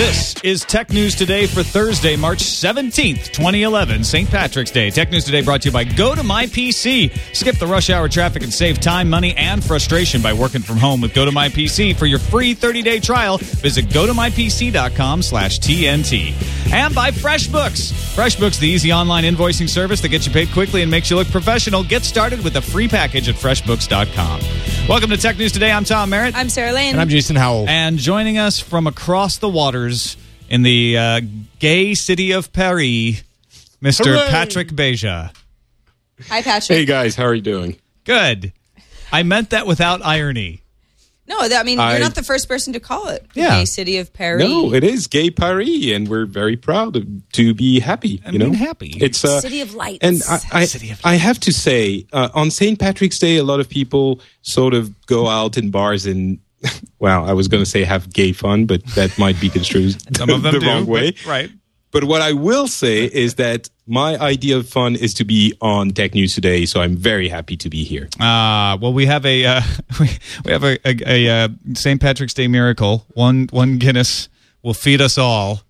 This is Tech News Today for Thursday, March 17th, 2011, St. Patrick's Day. Tech News Today brought to you by Go to My PC. Skip the rush hour traffic and save time, money, and frustration by working from home with Go to My PC. For your free 30-day trial, visit gotomypc.com slash TNT. And by FreshBooks. FreshBooks, the easy online invoicing service that gets you paid quickly and makes you look professional. Get started with a free package at freshbooks.com. Welcome to Tech News Today. I'm Tom Merritt. I'm Sarah Lane. And I'm Jason Howell. And joining us from across the waters in the uh, gay city of Paris, Mr. Hooray! Patrick Beja. Hi, Patrick. Hey guys, how are you doing? Good. I meant that without irony. No, that, I mean I- you're not the first person to call it. The Yeah. gay city of Paris. No, it is Gay Paris, and we're very proud of, to be happy. I you mean, know, happy. It's uh, City of lights. And I, I, City of I have to say, uh, on St. Patrick's Day, a lot of people sort of go out in bars and, well, I was going to say have gay fun, but that might be construed Some of them the do, wrong but- way. right. But what I will say is that my idea of fun is to be on Tech News today, so I'm very happy to be here. Uh, well, we have a uh, we, we have a, a, a uh, St. Patrick's Day miracle. One one Guinness will feed us all.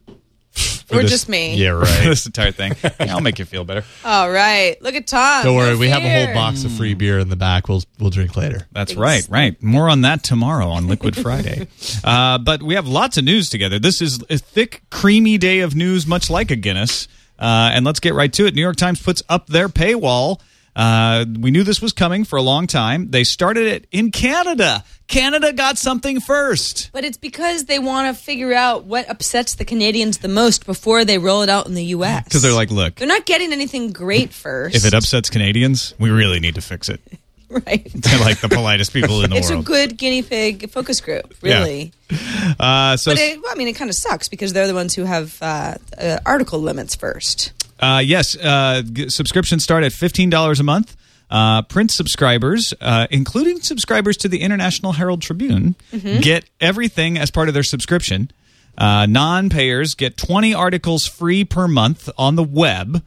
For Or this- just me. Yeah, right. this entire thing. Yeah, I'll make you feel better. All right. Look at Tom. Don't worry, No we have a whole box of free beer in the back. We'll we'll drink later. That's right, right. More on that tomorrow on Liquid Friday. uh, but we have lots of news together. This is a thick, creamy day of news, much like a Guinness. Uh, and let's get right to it. New York Times puts up their paywall. Uh, we knew this was coming for a long time. They started it in Canada. Canada got something first. But it's because they want to figure out what upsets the Canadians the most before they roll it out in the U.S. Because they're like, look, they're not getting anything great first. if it upsets Canadians, we really need to fix it. right? They're like the politest people in the world. It's a good guinea pig focus group, Yeah. really. Uh, so But it, well, I mean, it kind of sucks because they're the ones who have uh, uh, article limits first. Uh, yes, uh, g- subscriptions start at $15 a month. Uh, print subscribers, uh, including subscribers to the International Herald Tribune, get everything as part of their subscription. Uh, Non payers get 20 articles free per month on the web.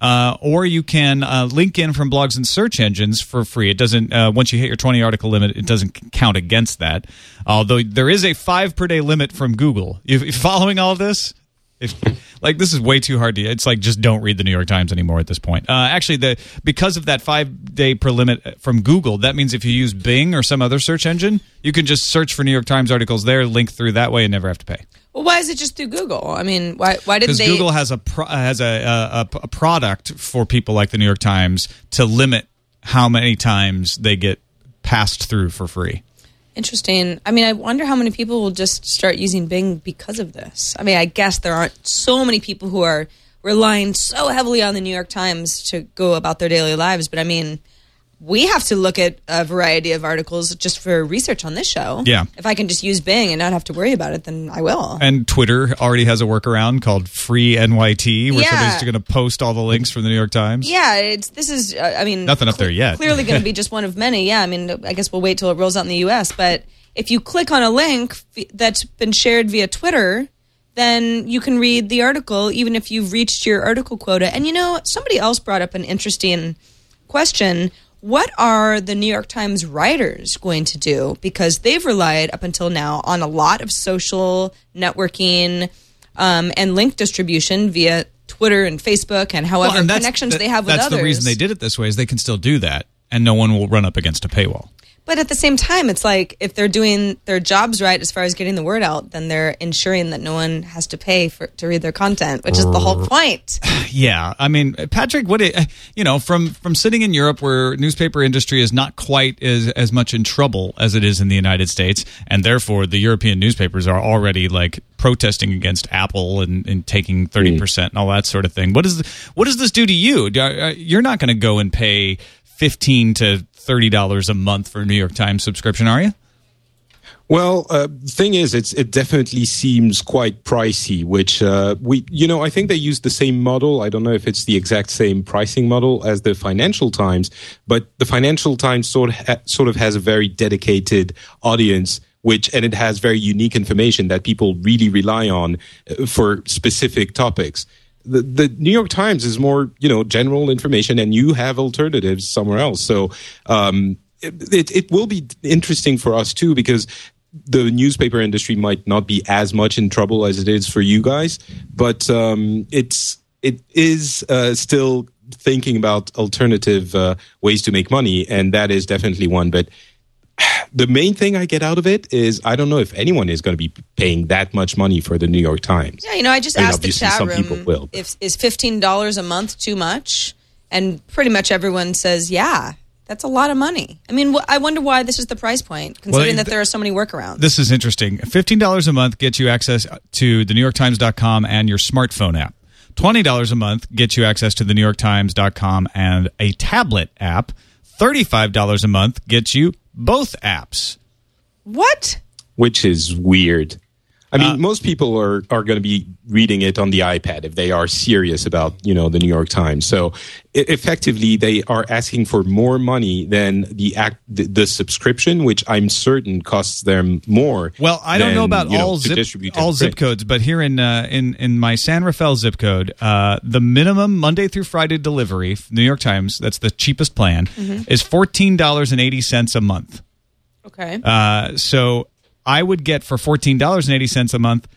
Uh, or you can uh, link in from blogs and search engines for free. It doesn't uh, once you hit your 20 article limit, it doesn't count against that. Although there is a five per day limit from Google. You, you following all of this? If like this is way too hard to, it's like just don't read the New York Times anymore at this point. Uh, actually, the because of that five day per limit from Google, that means if you use Bing or some other search engine, you can just search for New York Times articles there, link through that way, and never have to pay. Well, why is it just through Google? I mean, why why didn't Because they? Google has a pro- has a, a, a product for people like the New York Times to limit how many times they get passed through for free. Interesting. I mean, I wonder how many people will just start using Bing because of this. I mean, I guess there aren't so many people who are relying so heavily on the New York Times to go about their daily lives, but I mean, we have to look at a variety of articles just for research on this show. Yeah. If I can just use Bing and not have to worry about it, then I will. And Twitter already has a workaround called Free NYT, where Yeah. somebody's going to post all the links from the New York Times. Yeah, it's this is. Uh, I mean, Nothing up there yet. Clearly, going to be just one of many. Yeah, I mean, I guess we'll wait till it rolls out in the U.S. But if you click on a link f- that's been shared via Twitter, then you can read the article, even if you've reached your article quota. And you know, somebody else brought up an interesting question. What are the New York Times writers going to do? Because they've relied up until now on a lot of social networking um, and link distribution via Twitter and Facebook and however Well, and connections that- they have with That's others. the reason they did it this way is they can still do that, and no one will run up against a paywall. But at the same time, it's like if they're doing their jobs right as far as getting the word out, then they're ensuring that no one has to pay for to read their content, which is the whole point. Yeah, I mean, Patrick, what it, you know, from from sitting in Europe where newspaper industry is not quite as as much in trouble as it is in the United States, and therefore the European newspapers are already like protesting against Apple and, and taking thirty percent and all that sort of thing. What does what does this do to you? Uh, You're not going to go and pay fifteen to thirty dollars a month for a New York Times subscription, are you? Well, uh, thing is, it's it definitely seems quite pricey. Which uh, we, you know, I think they use the same model. I don't know if it's the exact same pricing model as the Financial Times, but the Financial Times sort of ha- sort of has a very dedicated audience. Which and it has very unique information that people really rely on uh, for specific topics. The, the New York Times is more, you know, general information, and you have alternatives somewhere else. So um, it, it will be interesting for us too because the newspaper industry might not be as much in trouble as it is for you guys, but um, it's it is uh, still thinking about alternative uh, ways to make money, and that is definitely one. But the main thing I get out of it is I don't know if anyone is going to be paying that much money for the New York Times. Yeah, you know, I just I mean, asked the chat some room people will, if is fifteen dollars a month too much, and pretty much everyone says, yeah, that's a lot of money. I mean, wh- I wonder why this is the price point, considering that th- there are so many workarounds. This is interesting. $15 a month gets you access to the NewYorkTimes.com and your smartphone app. $20 a month gets you access to the NewYorkTimes.com and a tablet app. $35 a month gets you both apps. what? which is weird. I Uh, mean, most people are, are going to be reading it on the iPad if they are serious about, you know, the New York Times. So effectively, they are asking for more money than the act, the, the subscription, which I'm certain costs them more. Well, I don't know about you all to zip all zip codes, but here in uh, in in my San Rafael zip code, uh, the minimum Monday through Friday delivery, New York Times, that's the cheapest plan, is fourteen dollars and eighty cents a month. Okay. Uh, so I would get for fourteen dollars and eighty cents a month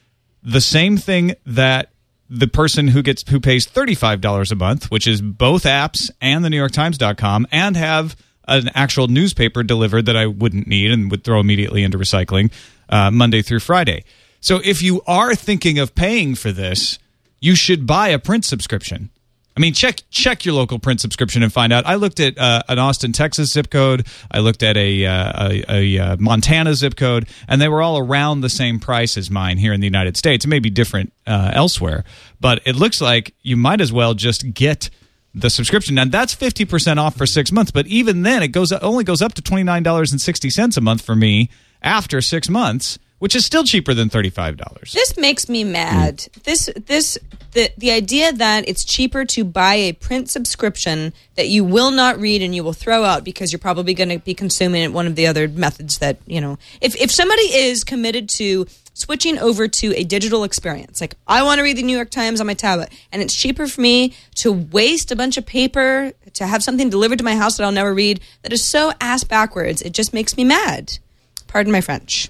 the same thing that the person who gets who pays thirty five dollars a month, which is both apps and the New York Times.com, and have an actual newspaper delivered that I wouldn't need and would throw immediately into recycling uh, Monday through Friday. So if you are thinking of paying for this, you should buy a print subscription. I mean, check check your local print subscription and find out. I looked at uh, an Austin, Texas zip code. I looked at a, uh, a, a uh, Montana zip code, and they were all around the same price as mine here in the United States. It may be different uh, elsewhere, but it looks like you might as well just get the subscription. Now that's fifty percent off for six months, but even then, it goes only goes up to twenty nine dollars and sixty cents a month for me after six months, which is still cheaper than thirty five dollars. This makes me mad. Mm. This this the the idea that it's cheaper to buy a print subscription that you will not read and you will throw out because you're probably going to be consuming it one of the other methods that you know. If if somebody is committed to switching over to a digital experience, like I want to read the New York Times on my tablet, and it's cheaper for me to waste a bunch of paper to have something delivered to my house that I'll never read. That is so ass backwards. It just makes me mad. Pardon my French.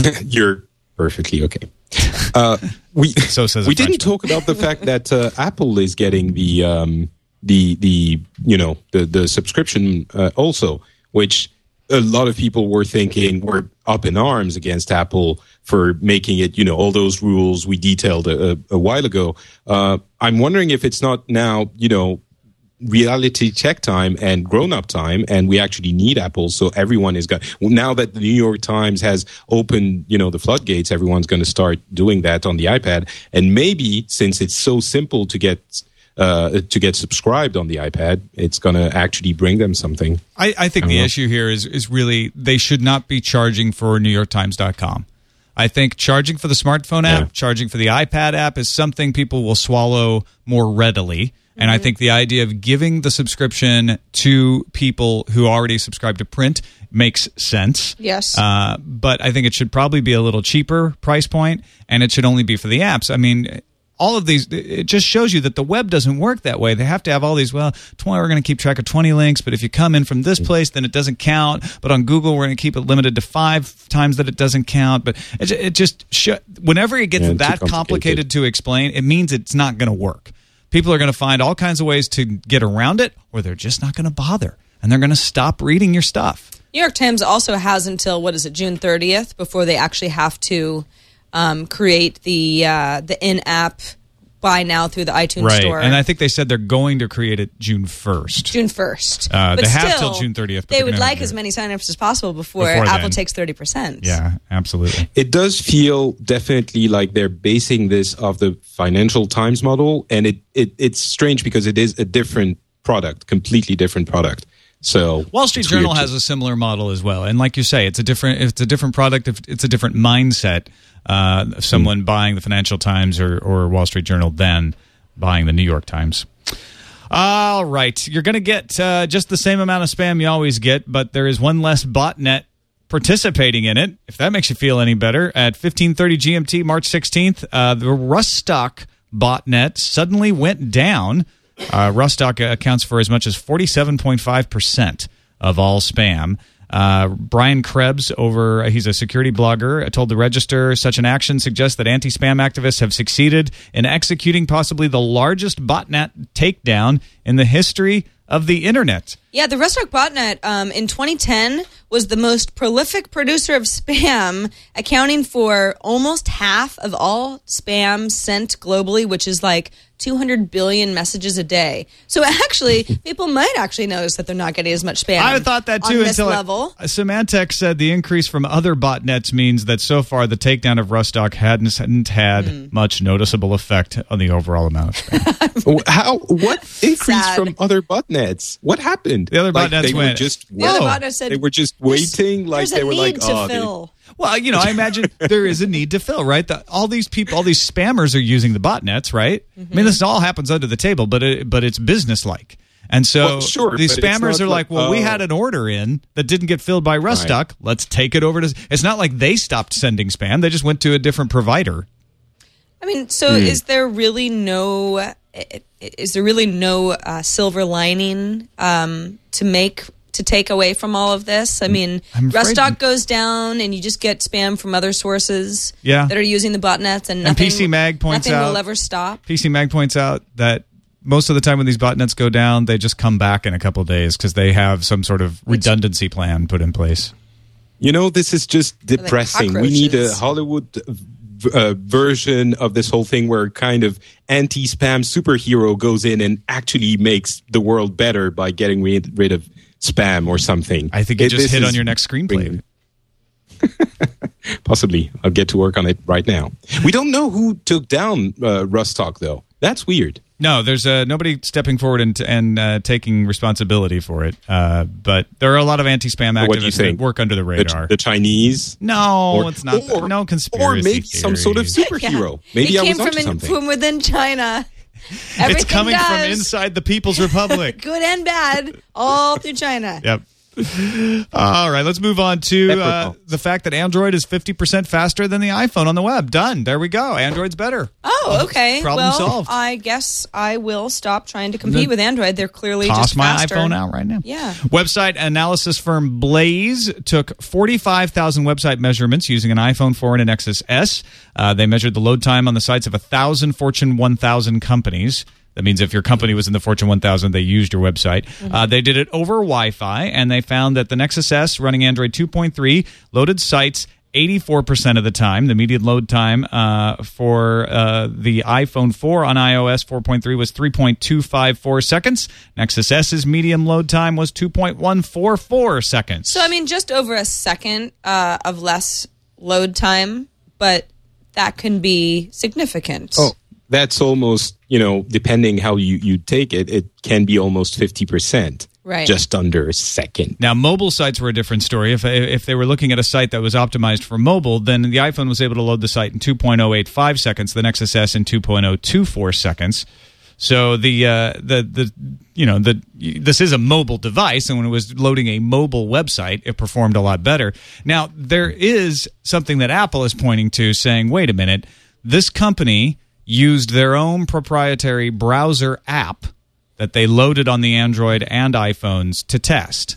You're perfectly okay. Uh, we So says we didn't talk about the fact that uh, Apple is getting the um, the the you know the the subscription uh, also, which a lot of people were thinking were up in arms against Apple for making it you know all those rules we detailed a, a, a while ago. Uh, I'm wondering if it's not now you know reality check time and grown up time and we actually need apple so everyone is going now that the new york times has opened you know the floodgates everyone's going to start doing that on the ipad and maybe since it's so simple to get uh, to get subscribed on the ipad it's going to actually bring them something I, I think I the know. issue here is is really they should not be charging for NewYorkTimes.com. I think charging for the smartphone app, Yeah. charging for the iPad app is something people will swallow more readily. And I think the idea of giving the subscription to people who already subscribe to print makes sense. Yes. Uh, but I think it should probably be a little cheaper price point, and it should only be for the apps. I mean, all of these, it just shows you that the web doesn't work that way. They have to have all these, well, 20, we're going to keep track of 20 links, but if you come in from this place, then it doesn't count. But on Google, we're going to keep it limited to five times that it doesn't count. But it, it just, sho- whenever it gets Yeah, that complicated. complicated to explain, it means it's not going to work. People are going to find all kinds of ways to get around it, or they're just not going to bother. And they're going to stop reading your stuff. New York Times also has until what is it, June 30th, before they actually have to um, create the uh, the in-app buy now through the iTunes store. And I think they said they're going to create it June 1st. June 1st. Uh, but they have till June 30th, but They they're would like as it. many signups as possible before, Before Apple then. takes 30%. Yeah, absolutely. it does feel definitely like they're basing this off the financial times model and it, it it's strange because it is a different product completely different product So Wall Street Journal has a similar model as well, and like you say, it's a different it's a different product. It's a different mindset uh, of someone buying the Financial Times or, or Wall Street Journal than buying the New York Times. All right, you're going to get uh, just the same amount of spam you always get, but there is one less botnet participating in it. If that makes you feel any better, at 15:30 GMT, March 16th, uh, the Rustock botnet suddenly went down. Uh, Rustock accounts for as much as 47.5 percent of all spam. Uh, Brian Krebs, over he's a security blogger, uh, told the Register such an action suggests that anti-spam activists have succeeded in executing possibly the largest botnet takedown in the history of the internet. Yeah, the Rustock Botnet um, in 2010 was the most prolific producer of spam, accounting for almost half of all spam sent globally, which is like 200 billion messages a day. So actually, people might actually notice that they're not getting as much spam. I thought that too this until I- level. Symantec said the increase from other botnets means that so far the takedown of Rustock hadn't, hadn't had Hmm. much noticeable effect on the overall amount of spam. How? What increase Sad. from other botnets? What happened? The other like, botnets they were went, just the other Whoa. said they were just "There's- waiting, like there's they a were need like, to oh, they- fill. Well, you know, I imagine there is a need to fill, right? The, all these people, all these spammers are using the botnets, right? I Mm-hmm. mean, this all happens under the table, but it, but it's business-like. And so Well, sure, these spammers are like, like, well, we oh. had an order in that didn't get filled by Rustock. Let's take it over to. It's not like they stopped sending spam; they just went to a different provider. I mean, so Hmm. is there really no is there really no uh, silver lining um, to make to take away from all of this? I mean, I'm goes down, and you just get spam from other sources Yeah. that are using the botnets, and And PC Mag points nothing out- will ever stop. PC Mag points out that most of the time when these botnets go down, they just come back in a couple of days because they have some sort of redundancy plan put in place. You know, this is just depressing. we need a. Hollywood uh, version of this whole thing where kind of anti-spam superhero goes in and actually makes the world better by getting rid, rid of spam or something. I think you It- just hit on your next screenplay. Possibly, I'll get to work on it right now. We don't know who took down uh, Talk, though. That's weird. No, there's uh, nobody stepping forward and, and uh, taking responsibility for it. Uh, but there are a lot of anti-spam What do you activists that work under the The, radar. the Chinese. no, Or- it's not. or- no conspiracy. Or maybe some sort of theories. superhero. Maybe he I came was onto from, in, something. from within China. It's Everything coming from inside the People's Republic. good and bad, all through China. Yep. All right, let's move on to uh, the fact that Android is 50% faster than the iPhone on the web. Done. There we go. Android's better. Oh, okay. Problem well, solved. I guess I will stop trying to compete with Android. They're clearly Toss just my faster. iPhone out right now. Yeah. Website analysis firm Blaze took 45,000 website measurements using an iPhone 4 and an Nexus S. Uh, they measured the load time on the sites of 1,000 Fortune 1,000 companies. That means if your company was in the Fortune 1000, they used your website. Uh, they did it over Wi Fi, and they found that the Nexus S running Android 2.3 loaded sites 84% of the time. The median load time uh, for uh, the iPhone 4 on iOS 4.3 was 3.254 seconds. Nexus S's median load time was 2.144 seconds. So I mean, just over a second uh, of less load time, but that can be significant. Oh, that's almost, you know, depending how you, you take it, it can be almost 50%. Right. Just under a second. Now, mobile sites were a different story. If if they were looking at a site that was optimized for mobile, then the iPhone was able to load the site in 2.085 seconds, the Nexus S in 2.024 seconds. So the uh, the the you know the this is a mobile device, and when it was loading a mobile website, it performed a lot better. Now there is something that Apple is pointing to, saying, "Wait a minute, this company used their own proprietary browser app that they loaded on the Android and iPhones to test."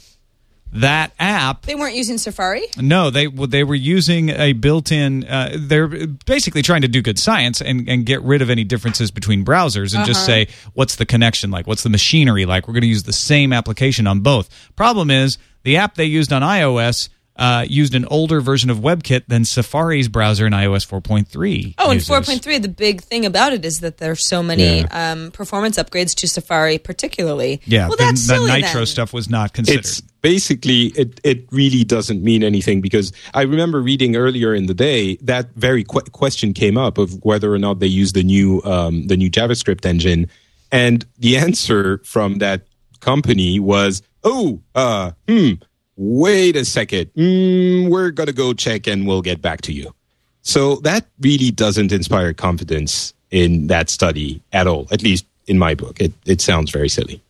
That app They weren't using Safari. no, they they were using a built-in. Uh, they're basically trying to do good science and, and get rid of any differences between browsers and just say what's the connection like, what's the machinery like. We're going to use the same application on both. Problem is the app they used on iOS uh, used an older version of WebKit than Safari's browser in iOS 4.3. Oh, and 4.3, the big thing about it is that there are so many Yeah. um, performance upgrades to Safari, particularly. Yeah, well, the, that's the silly Nitro then. stuff was not considered. It's basically, it, it really doesn't mean anything because I remember reading earlier in the day that very que- question came up of whether or not they use the new, um, the new JavaScript engine. And the answer from that company was, oh, uh, hmm, wait a second, mm, we're gonna go check and we'll get back to you. So that really doesn't inspire confidence in that study at all. At least in my book, it it sounds very silly.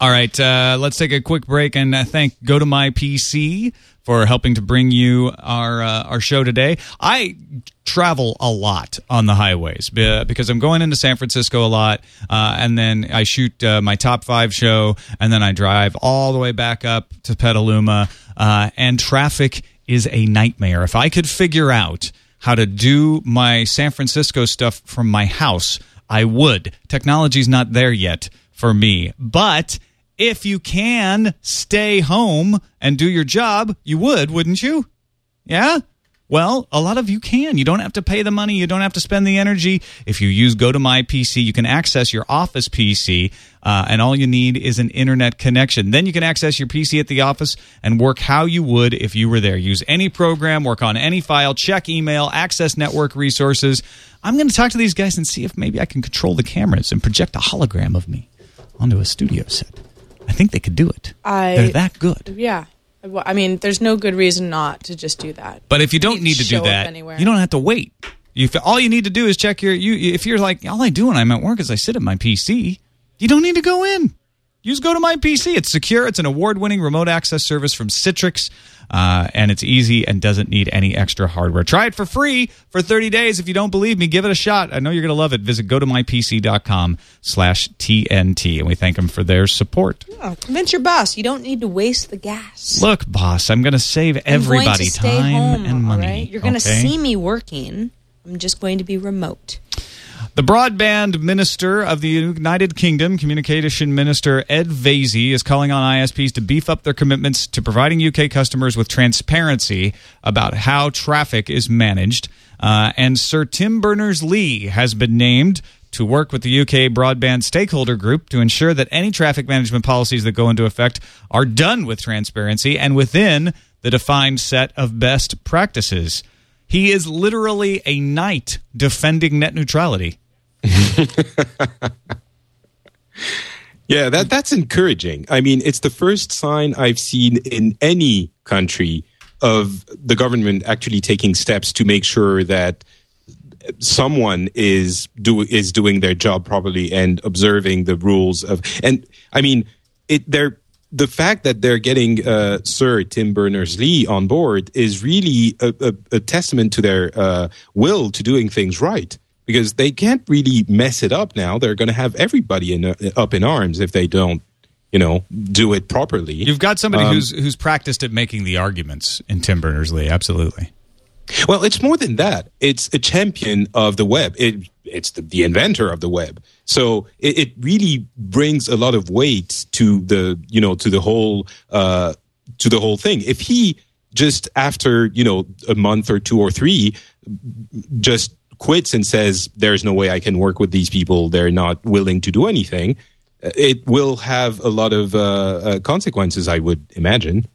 All right, uh, let's take a quick break and uh, thank Go to My PC for helping to bring you our uh, our show today. I travel a lot on the highways because I'm going into San Francisco a lot, uh, and then I shoot uh, my top five show, and then I drive all the way back up to Petaluma, uh, and traffic is a nightmare. If I could figure out how to do my San Francisco stuff from my house, I would. Technology's not there yet for me, but if you can stay home and do your job, you would, wouldn't you? Yeah? Well, a lot of you can. You don't have to pay the money. You don't have to spend the energy. If you use Go to My PC, you can access your office PC, uh, and all you need is an internet connection. Then you can access your PC at the office and work how you would if you were there. Use any program, work on any file, check email, access network resources. I'm going to talk to these guys and see if maybe I can control the cameras and project a hologram of me onto a studio set. I think they could do it. I- They're that good. Yeah. Well, I mean, there's no good reason not to just do that. But if you don't You need to show do up that, anywhere. you don't have to wait. If all you need to do is check your you if you're like all I do when I'm at work is I sit at my PC, you don't need to go in. Just go to my PC. It's secure. It's an award-winning remote access service from Citrix, uh, and it's easy and doesn't need any extra hardware. Try it for free for 30 days. If you don't believe me, give it a shot. I know you're going to love it. Visit gotomypc.com slash TNT, and we thank them for their support. Oh, convince your boss. You don't need to waste the gas. Look, boss, I'm going to save everybody to stay time home, and money. right? You're going to okay? see me working. I'm just going to be remote. The broadband minister of the United Kingdom, communication minister Ed Vaizey, is calling on ISPs to beef up their commitments to providing UK customers with transparency about how traffic is managed. Uh, and Sir Tim Berners Lee has been named to work with the UK broadband stakeholder group to ensure that any traffic management policies that go into effect are done with transparency and within the defined set of best practices. He is literally a knight defending net neutrality. Yeah, that that's encouraging. I mean, it's the first sign I've seen in any country of the government actually taking steps to make sure that someone is do is doing their job properly and observing the rules of and I mean it they're the fact that they're getting uh, Sir Tim Berners Lee on board is really a, a, a testament to their uh, will to doing things right because they can't really mess it up now. They're going to have everybody in, uh, up in arms if they don't, you know, do it properly. You've got somebody Um, who's who's practiced at making the arguments in Tim Berners Lee. Absolutely. Well, it's more than that. It's a champion of the web. It, it's the, the inventor of the web. So it, it really brings a lot of weight to the, you know, to the whole, uh, to the whole thing. If he just after, you know, a month or two or three, just quits and says, there's no way I can work with these people. They're not willing to do anything. uh, It will have a lot of uh, uh, consequences, I would imagine.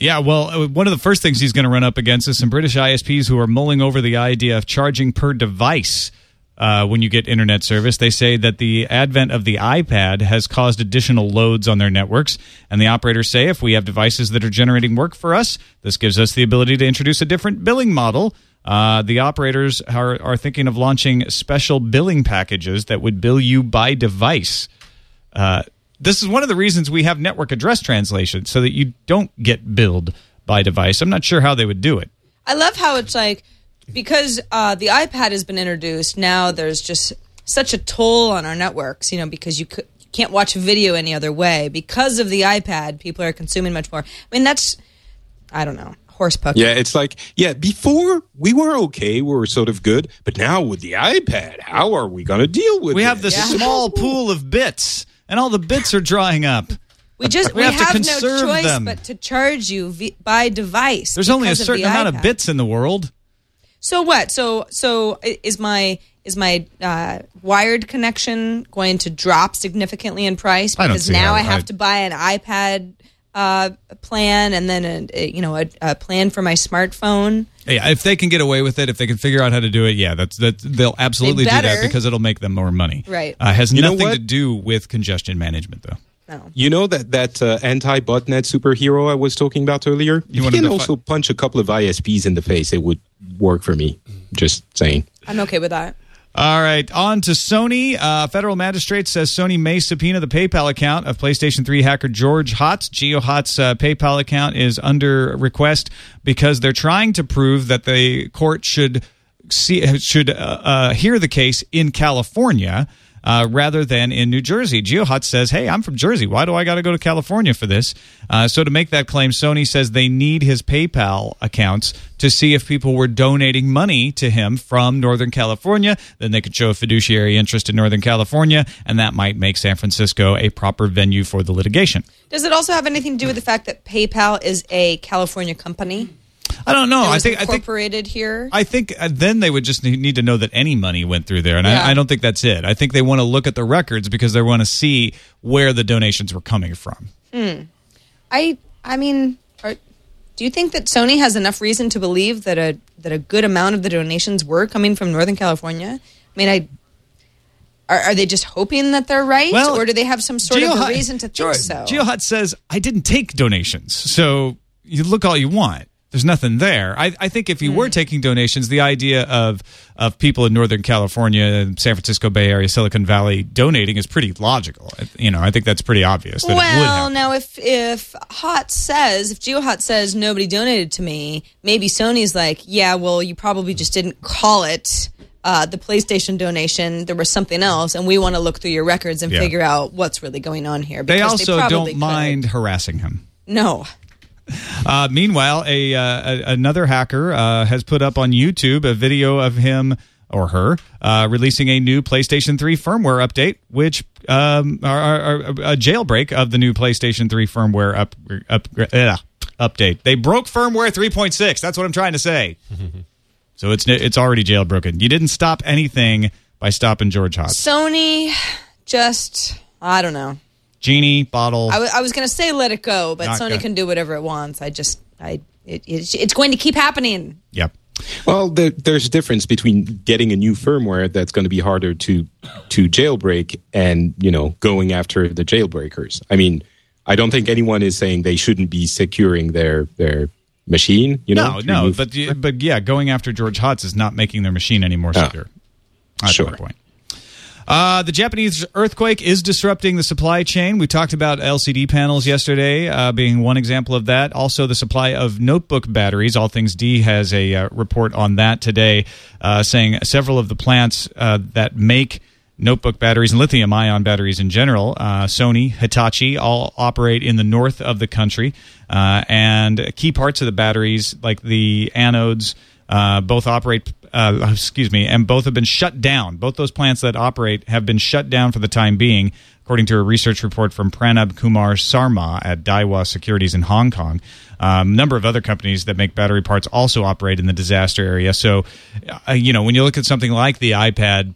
Yeah, well, uh, one of the first things he's going to run up against is some British ISPs who are mulling over the idea of charging per device uh, when you get internet service. They say that the advent of the iPad has caused additional loads on their networks, and the operators say if we have devices that are generating work for us, this gives us the ability to introduce a different billing model. Uh, the operators are, are thinking of launching special billing packages that would bill you by device. Uh, this is one of the reasons we have network address translation so that you don't get billed by device. I'm not sure how they would do it. I love how it's like because uh, the iPad has been introduced. Now there's just such a toll on our networks, you know, because you, you can't watch video any other way because of the iPad. People are consuming much more. I mean, that's I don't know horse puck. Yeah, it's like, yeah, before we were okay, we were sort of good, but now with the iPad, how are we going to deal with We it? have this small pool of bits, and all the bits are drying up. We just We we, have to have, no choice them. but to charge you v- by device. There's only a because of certain the amount of bits in the world. So what? So so is my is my uh, wired connection going to drop significantly in price because see now how- I have I- to buy an iPad uh, plan and then a, a you know a, a plan for my smartphone. Yeah, if they can get away with it, if they can figure out how to do it, yeah, that's that. They'll absolutely do that because it'll make them more money. Right. Uh, has You nothing to do with congestion management, though. No. You know that that uh, anti-botnet superhero I was talking about earlier. You You can to also punch a couple of ISPs in the face. It would work for me. Just saying. I'm okay with that. All right, on to Sony. Uh, federal magistrate says Sony may subpoena the PayPal account of PlayStation 3 hacker George Hotz. GeoHot's uh, PayPal account is under request because they're trying to prove that the court should see should uh, uh, hear the case in California. Uh, rather than in New Jersey. GeoHot says, Hey, I'm from Jersey. Why do I got to go to California for this? Uh, so, to make that claim, Sony says they need his PayPal accounts to see if people were donating money to him from Northern California. Then they could show a fiduciary interest in Northern California, and that might make San Francisco a proper venue for the litigation. Does it also have anything to do with the fact that PayPal is a California company? I don't know. I think I think incorporated here. I think uh, then they would just need to know that any money went through there, and Yeah. I, I don't think that's it. I think they want to look at the records because they want to see where the donations were coming from. I I mean, are, do you think that Sony has enough reason to believe that a that a good amount of the donations were coming from Northern California? I mean, I are, are they just hoping that they're right, or do they have some sort of reason to think George- so? GeoHot says I didn't take donations, so you look all you want. There's nothing there. I, I think if you Hmm. were taking donations, the idea of of people in Northern California, San Francisco Bay Area, Silicon Valley donating is pretty logical. You know, I think that's pretty obvious that well, now if if Hot says if GeoHot says nobody donated to me, maybe Sony's like, yeah, well, you probably just didn't call it uh, the PlayStation donation. There was something else, and we want to look through your records and Yeah. figure out what's really going on here. They also probably don't could. mind harassing him. No. Uh, meanwhile, a, uh, a another hacker uh, has put up on YouTube a video of him or her uh, releasing a new PlayStation 3 firmware update, which um, are, are, are a jailbreak of the new PlayStation 3 firmware up, up uh, update. They broke firmware 3.6. That's what I'm trying to say. so it's it's already jailbroken. You didn't stop anything by stopping George Hotz. Sony just I don't know. Genie bottle. I, w- I was going to say let it go, but Not Sony good. can do whatever it wants. I just I it, it's, it's going to keep happening. yep. Well, there, there's a difference between getting a new firmware that's going to be harder to to jailbreak and you know going after the jailbreakers. I mean, I don't think anyone is saying they shouldn't be securing their their machine. You know, No, no, but but yeah, going after George Hotz is not making their machine any more Ah. secure. That's Sure. my point. Uh, the Japanese earthquake is disrupting the supply chain. We talked about LCD panels yesterday, uh, being one example of that. Also, the supply of notebook batteries. All Things D has a uh, report on that today, uh, saying several of the plants uh, that make notebook batteries and lithium ion batteries in general, uh, Sony, Hitachi, all operate in the north of the country. And key parts of the batteries, like the anodes, uh, both operate, uh, excuse me, and both have been shut down. Both those plants that operate have been shut down for the time being, according to a research report from Pranab Kumar Sarma at Daiwa Securities in Hong Kong. A um, number of other companies that make battery parts also operate in the disaster area. So, uh, you know, when you look at something like the iPad,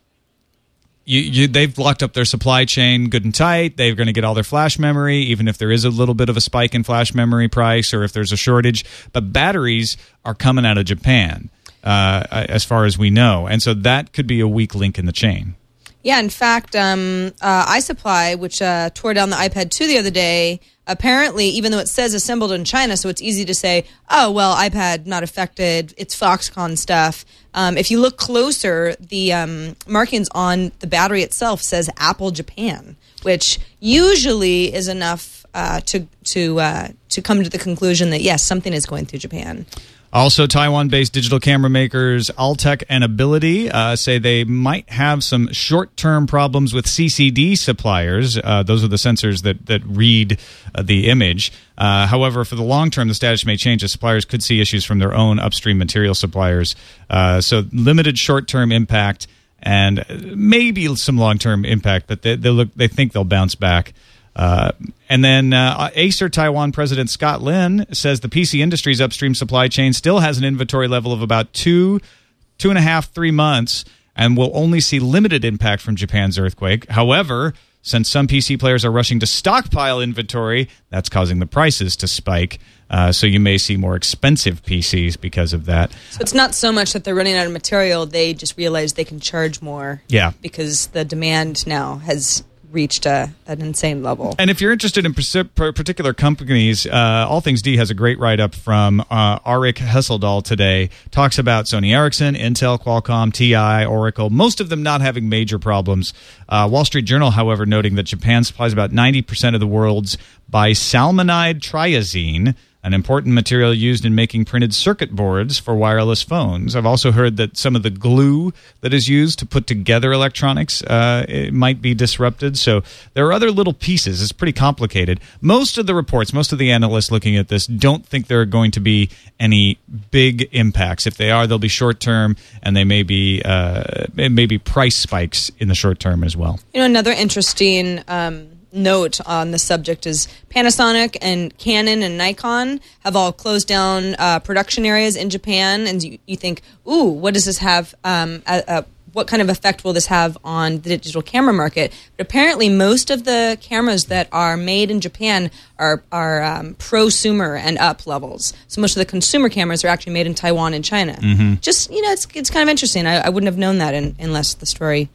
you, you, they've locked up their supply chain good and tight. They're going to get all their flash memory, even if there is a little bit of a spike in flash memory price or if there's a shortage. But batteries are coming out of Japan, uh, as far as we know, and so that could be a weak link in the chain. Yeah, in fact, um, uh, iSuppli, which uh, tore down the iPad 2 the other day, apparently, even though it says assembled in China, so it's easy to say, oh, well, iPad not affected, it's Foxconn stuff. Um, if you look closer, the um, markings on the battery itself says Apple Japan, which usually is enough uh, to to uh, to come to the conclusion that yes, something is going through Japan. Also, Taiwan based digital camera makers Altek and Ability uh, say they might have some short term problems with CCD suppliers. Uh, those are the sensors that, that read uh, the image. Uh, however, for the long term, the status may change as suppliers could see issues from their own upstream material suppliers. Uh, so, limited short term impact and maybe some long term impact, but they, they, look, they think they'll bounce back. Uh, and then uh, Acer Taiwan President Scott Lin says the PC industry's upstream supply chain still has an inventory level of about two, two and a half, three months, and will only see limited impact from Japan's earthquake. However, Since some PC players are rushing to stockpile inventory, that's causing the prices to spike. Uh, so you may see more expensive PCs because of that. So it's not so much that they're running out of material; they just realize they can charge more. Yeah. because the demand now has reached a, an insane level. And if you're interested in particular companies, uh, All Things D has a great write up from uh, Arik Hesseldahl today. Talks about Sony Ericsson, Intel, Qualcomm, TI, Oracle, most of them not having major problems. Uh, Wall Street Journal, however, noting that Japan supplies about 90% of the world's bismaleimide triazine an important material used in making printed circuit boards for wireless phones. I've also heard that some of the glue that is used to put together electronics uh, might be disrupted. So there are other little pieces. It's pretty complicated. Most of the reports, most of the analysts looking at this, don't think there are going to be any big impacts. If they are, they'll be short term, and they may be uh, it may be price spikes in the short term as well. You know, another interesting um, note on the subject is Panasonic and Canon and Nikon have all closed down uh, production areas in Japan, and you, you think, ooh, what does this have? Um, a, a, what kind of effect will this have on the digital camera market? But apparently, most of the cameras that are made in Japan are are um, prosumer and up levels. So most of the consumer cameras are actually made in Taiwan and China. Just you know, it's it's kind of interesting. I, I wouldn't have known that in, unless the story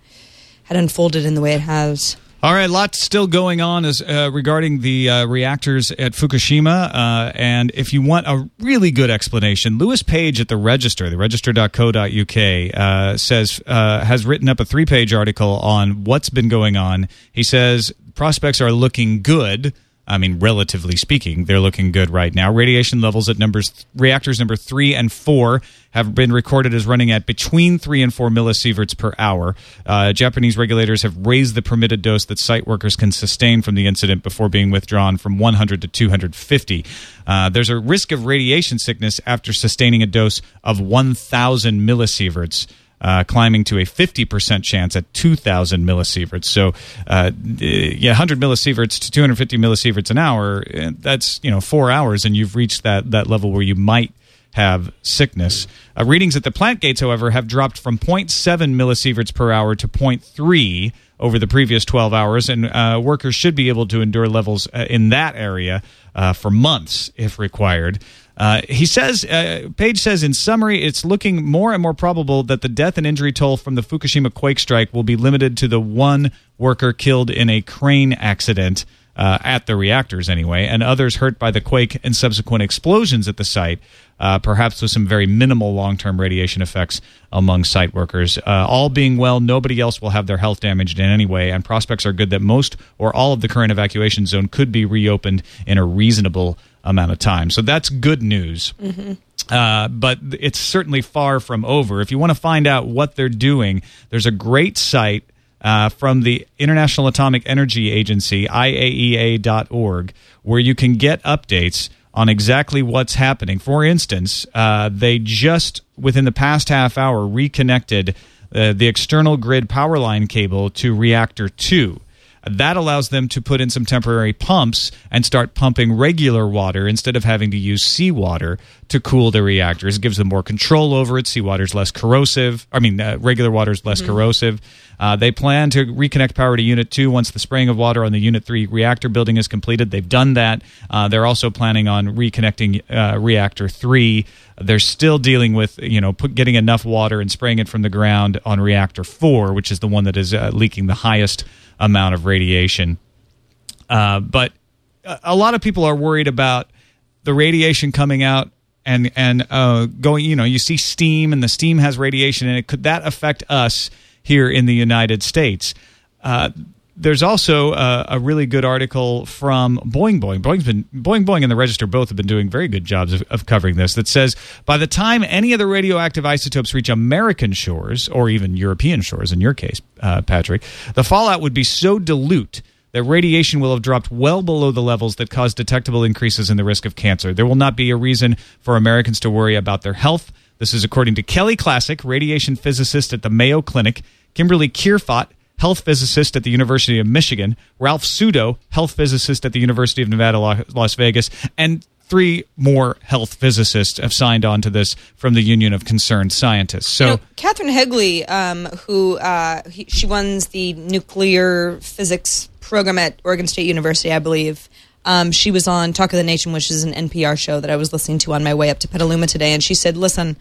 had unfolded in the way it has. All right, lots still going on as uh, regarding the uh, reactors at Fukushima. Uh, and if you want a really good explanation, Lewis Page at the Register, the register.co.uk, uh, says uh, has written up a three-page article on what's been going on. He says prospects are looking good. I mean, relatively speaking, they're looking good right now. Radiation levels at numbers reactors number three and four have been recorded as running at between three and four millisieverts per hour. Uh, Japanese regulators have raised the permitted dose that site workers can sustain from the incident before being withdrawn from 100 to 250. Uh, there's a risk of radiation sickness after sustaining a dose of 1,000 millisieverts uh, climbing to a 50% chance at 2,000 millisieverts. So, uh, yeah, 100 millisieverts to 250 millisieverts an hour, eh, that's, you know, four hours, and you've reached that, that level where you might have sickness. Uh, readings at the plant gates, however, have dropped from 0.7 millisieverts per hour to 0.3 over the previous 12 hours, and uh, workers should be able to endure levels uh, in that area uh, for months if required. Uh, he says, uh, Page says, in summary, it's looking more and more probable that the death and injury toll from the Fukushima quake strike will be limited to the one worker killed in a crane accident uh, at the reactors, anyway, and others hurt by the quake and subsequent explosions at the site, uh, perhaps with some very minimal long term radiation effects among site workers. Uh, all being well, nobody else will have their health damaged in any way, and prospects are good that most or all of the current evacuation zone could be reopened in a reasonable amount of time. So that's good news. Uh, but it's certainly far from over. If you want to find out what they're doing, there's a great site uh, from the International Atomic Energy Agency, IAEA.org, where you can get updates on exactly what's happening. For instance, uh, they just, within the past half hour, reconnected uh, the external grid power line cable to reactor 2. That allows them to put in some temporary pumps and start pumping regular water instead of having to use seawater to cool the reactors. It gives them more control over it. Seawater is less corrosive. I mean, uh, regular water is less corrosive. Uh, they plan to reconnect power to Unit 2 once the spraying of water on the Unit 3 reactor building is completed. They've done that. Uh, they're also planning on reconnecting uh, Reactor 3. They're still dealing with, you know, put, getting enough water and spraying it from the ground on Reactor 4, which is the one that is uh, leaking the highest amount of radiation. Uh, but a lot of people are worried about the radiation coming out and and uh, going. You know, you see steam, and the steam has radiation and it. Could that affect us here in the United States? Uh, there's also a, a really good article from Boing Boing. Boing's been Boing Boing and the Register both have been doing very good jobs of, of covering this. That says by the time any of the radioactive isotopes reach American shores or even European shores, in your case, uh, Patrick, the fallout would be so dilute that radiation will have dropped well below the levels that cause detectable increases in the risk of cancer. There will not be a reason for Americans to worry about their health. This is according to Kelly Classic, radiation physicist at the Mayo Clinic, Kimberlee Kearfott, health physicist at the University of Michigan, Ralf Sudowe, health physicist at the University of Nevada, Las Vegas, and three more health physicists have signed on to this from the Union of Concerned Scientists. So, You know, Kathryn Higley, um, who uh, he, she runs the nuclear physics program at Oregon State University, I believe. Um, she was on Talk of the Nation, which is an NPR show that I was listening to on my way up to Petaluma today, and she said, "Listen,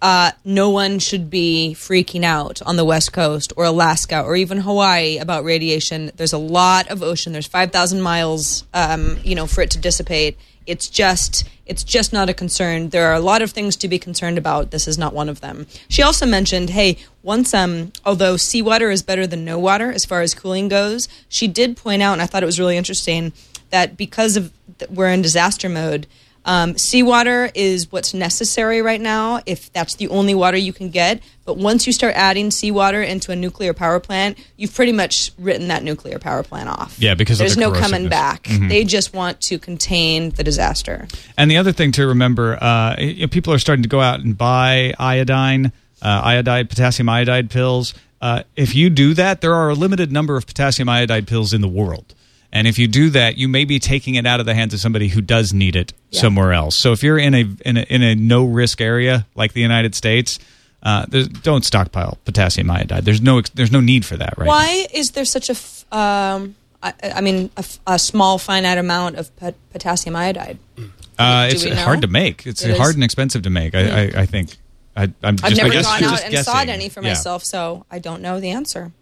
uh, no one should be freaking out on the West Coast or Alaska or even Hawaii about radiation. There's a lot of ocean. There's 5,000 miles, um, you know, for it to dissipate. It's just, it's just not a concern. There are a lot of things to be concerned about. This is not one of them. She also mentioned, hey, once, um, although seawater is better than no water as far as cooling goes, she did point out, and I thought it was really interesting, that because of we're in disaster mode. Um, seawater is what's necessary right now if that's the only water you can get. But once you start adding seawater into a nuclear power plant, you've pretty much written that nuclear power plant off. Yeah, because there's the no coming back. Mhm. They just want to contain the disaster. And the other thing to remember, uh, you know, people are starting to go out and buy iodine, uh, iodide, potassium iodide pills. Uh, if you do that, there are a limited number of potassium iodide pills in the world. And if you do that, you may be taking it out of the hands of somebody who does need it somewhere else. So if you're in a in a, in a no risk area like the United States, uh, don't stockpile potassium iodide. There's no there's no need for that right now. Why is there such a, f- um, I, I mean, a, f- a small finite amount of pot- potassium iodide? Uh, it's hard to make. It's It hard is. and expensive to make. I, I, I think. I, I'm just, I've never gone out and sought any for Yeah. myself, so I don't know the answer.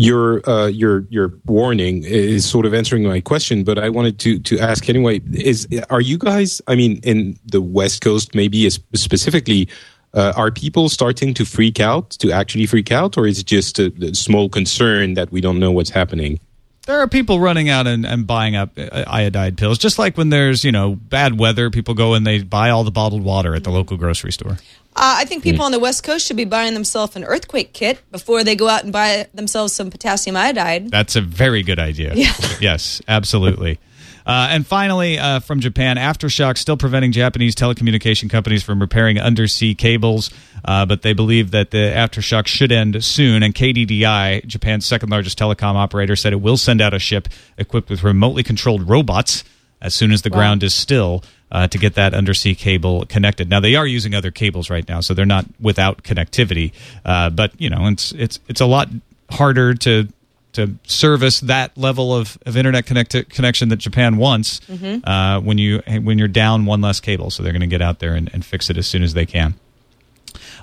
Your uh, your your warning is sort of answering my question, but I wanted to to ask anyway: is are you guys? I mean, in the West Coast, maybe specifically, uh, are people starting to freak out, to actually freak out, or is it just a, a small concern that we don't know what's happening? There are people running out and, and buying up uh, iodide pills, just like when there's you know bad weather, people go and they buy all the bottled water at the local grocery store. Uh, I think people on the West Coast should be buying themselves an earthquake kit before they go out and buy themselves some potassium iodide. That's a very good idea. Yeah. Yes, absolutely. Uh, and finally, uh, from Japan, aftershocks still preventing Japanese telecommunication companies from repairing undersea cables, uh, but they believe that the aftershock should end soon. And KDDI, Japan's second largest telecom operator, said it will send out a ship equipped with remotely controlled robots as soon as the ground is still uh, to get that undersea cable connected. Now they are using other cables right now, so they're not without connectivity. Uh, but you know, it's it's it's a lot harder to to service that level of, of internet connect- connection that Japan wants uh, when you when you're down one less cable. So they're going to get out there and, and fix it as soon as they can.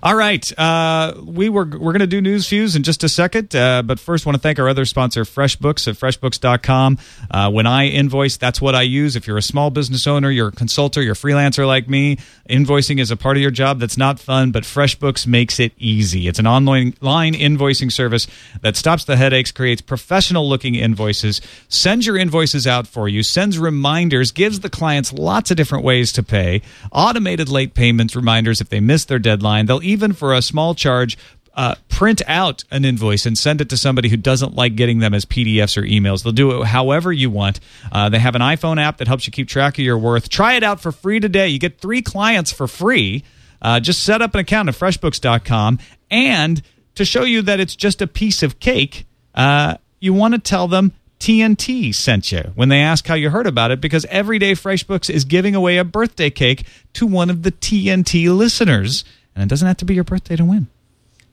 All right, uh, we were we're going to do news views in just a second, uh, but first, want to thank our other sponsor, FreshBooks at FreshBooks.com. Uh, when I invoice, that's what I use. If you're a small business owner, you're a consultant, you're a freelancer like me, invoicing is a part of your job that's not fun, but FreshBooks makes it easy. It's an online line invoicing service that stops the headaches, creates professional-looking invoices, sends your invoices out for you, sends reminders, gives the clients lots of different ways to pay, automated late payments reminders if they miss their deadline. They'll even, for a small charge, uh, print out an invoice and send it to somebody who doesn't like getting them as PDFs or emails. They'll do it however you want. Uh, they have an iPhone app that helps you keep track of your worth. Try it out for free today. You get three clients for free. Uh, just set up an account at freshbooks.com. And to show you that it's just a piece of cake, uh, you want to tell them TNT sent you when they ask how you heard about it because every day FreshBooks is giving away a birthday cake to one of the TNT listeners. And it doesn't have to be your birthday to win.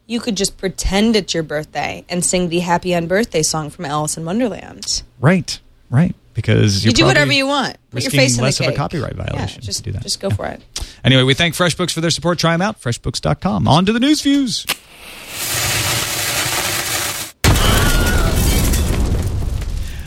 You could just pretend it's your birthday and sing the Happy Unbirthday song from Alice in Wonderland. Right, right. Because You do whatever you want. Put your face in less the of a copyright violation Yeah, just do that. Just go for it. Anyway, we thank FreshBooks for their support. Try them out, freshbooks.com. On to the news views.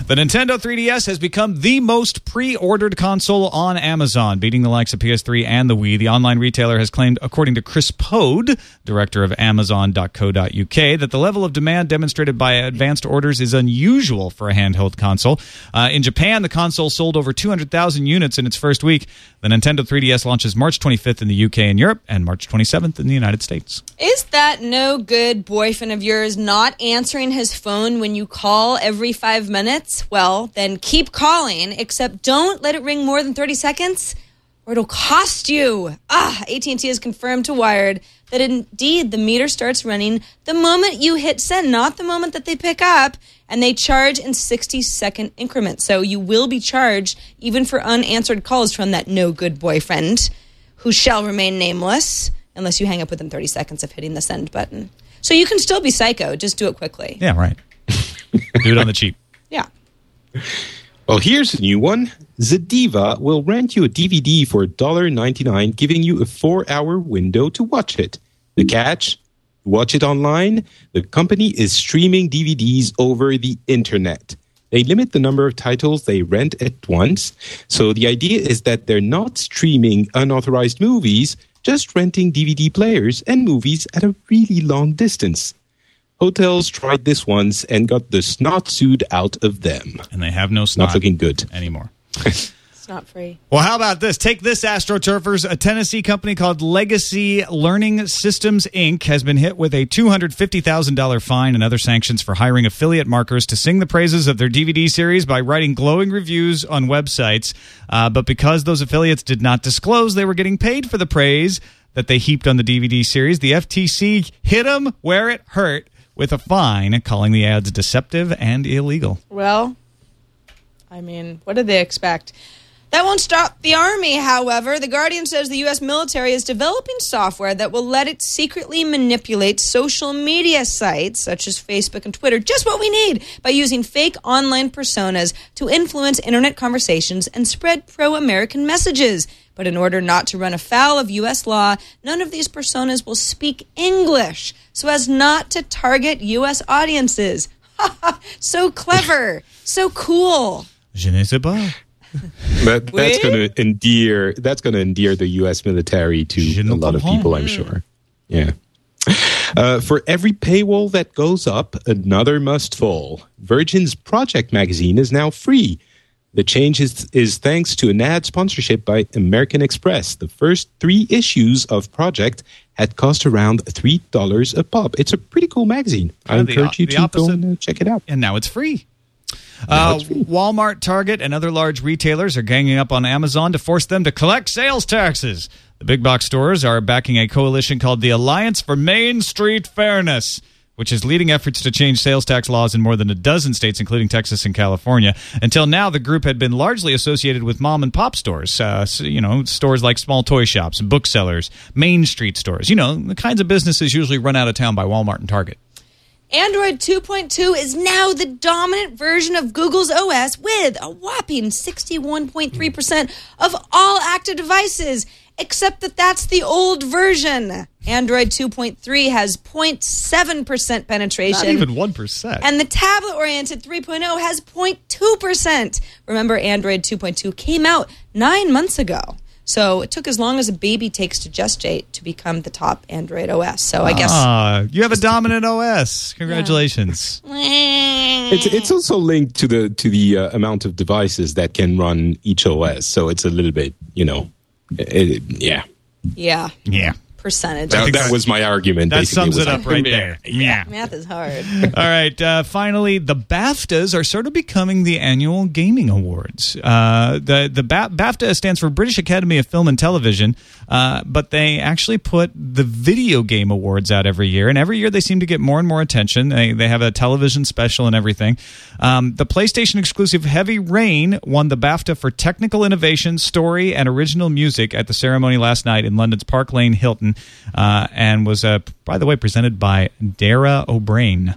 The Nintendo 3DS has become the most pre-ordered console on Amazon, beating the likes of PS3 and the Wii. The online retailer has claimed, according to Chris Pode, director of Amazon.co.uk, that the level of demand demonstrated by advanced orders is unusual for a handheld console. Uh, in Japan, the console sold over 200,000 units in its first week. The Nintendo 3DS launches March 25th in the UK and Europe, and March 27th in the United States. Is that no good boyfriend of yours not answering his phone when you call every five minutes? Well, then keep calling, except don't let it ring more than 30 seconds or it'll cost you. Ah, AT&T has confirmed to Wired that indeed the meter starts running the moment you hit send, not the moment that they pick up, and they charge in 60 second increments. So you will be charged even for unanswered calls from that no good boyfriend who shall remain nameless unless you hang up within 30 seconds of hitting the send button. So you can still be psycho, just do it quickly. Yeah, right. Do it on the cheap. Yeah. Well, here's a new one. Zediva will rent you a DVD for $1.99, giving you a four hour window to watch it. The catch? Watch it online. The company is streaming DVDs over the internet. They limit the number of titles they rent at once. So the idea is that they're not streaming unauthorized movies, just renting DVD players and movies at a really long distance. Hotels tried this once and got the snot sued out of them. And they have no snot Not looking good. anymore. It's not free. Well, how about this? Take this, AstroTurfers. A Tennessee company called Legacy Learning Systems Inc. has been hit with a $250,000 fine and other sanctions for hiring affiliate markers to sing the praises of their DVD series by writing glowing reviews on websites. Uh, but because those affiliates did not disclose they were getting paid for the praise that they heaped on the DVD series, the FTC hit them where it hurt with a fine, calling the ads deceptive and illegal. Well, I mean, what did they expect? That won't stop the Army, however. The Guardian says the U.S. military is developing software that will let it secretly manipulate social media sites such as Facebook and Twitter, just what we need, by using fake online personas to influence internet conversations and spread pro American messages. But in order not to run afoul of U.S. law, none of these personas will speak English so as not to target U.S. audiences. so clever, so cool. Je ne sais pas. But that's going to endear that's going to endear the U.S. military to ne a lot of people, I'm sure. Yeah. Uh, for every paywall that goes up, another must fall. Virgin's Project magazine is now free. The change is, is thanks to an ad sponsorship by American Express. The first three issues of Project had cost around three dollars a pop. It's a pretty cool magazine. I Kind of the encourage you to go and uh, check it out. and now it's free. Now Uh, it's free. Walmart, Target, and other large retailers are ganging up on Amazon to force them to collect sales taxes. The big box stores are backing a coalition called the Alliance for Main Street Fairness, which is leading efforts to change sales tax laws in more than a dozen states, including Texas and California. Until now, the group had been largely associated with mom and pop stores, uh, you know, stores like small toy shops, booksellers, Main Street stores, you know, the kinds of businesses usually run out of town by Walmart and Target. Android 2.2 is now the dominant version of Google's OS with a whopping 61.3% of all active devices, except that that's the old version. Android 2.3 has 0.7% penetration. Not even 1%. And the tablet oriented 3.0 has 0.2%. Remember, Android 2.2 came out nine months ago. So it took as long as a baby takes to gestate to become the top Android OS. So I guess. Ah, you have a dominant OS. Congratulations. It's it's also linked to the to the uh, amount of devices that can run each OS. So it's a little bit, you know, it, yeah. yeah. Yeah. Percentage. That, that was my argument. That basically. sums was it up right there. Yeah. Math is hard. All right. Uh, finally, the BAFTAs are sort of becoming the annual gaming awards. Uh, the the ba- BAFTA stands for British Academy of Film and Television, uh, but they actually put the video game awards out every year, and every year they seem to get more and more attention. They they have a television special and everything. Um, the PlayStation exclusive Heavy Rain won the BAFTA for technical innovation, story, and original music at the ceremony last night in London's Park Lane Hilton, uh, and was uh, by the way presented by Dara O'Brien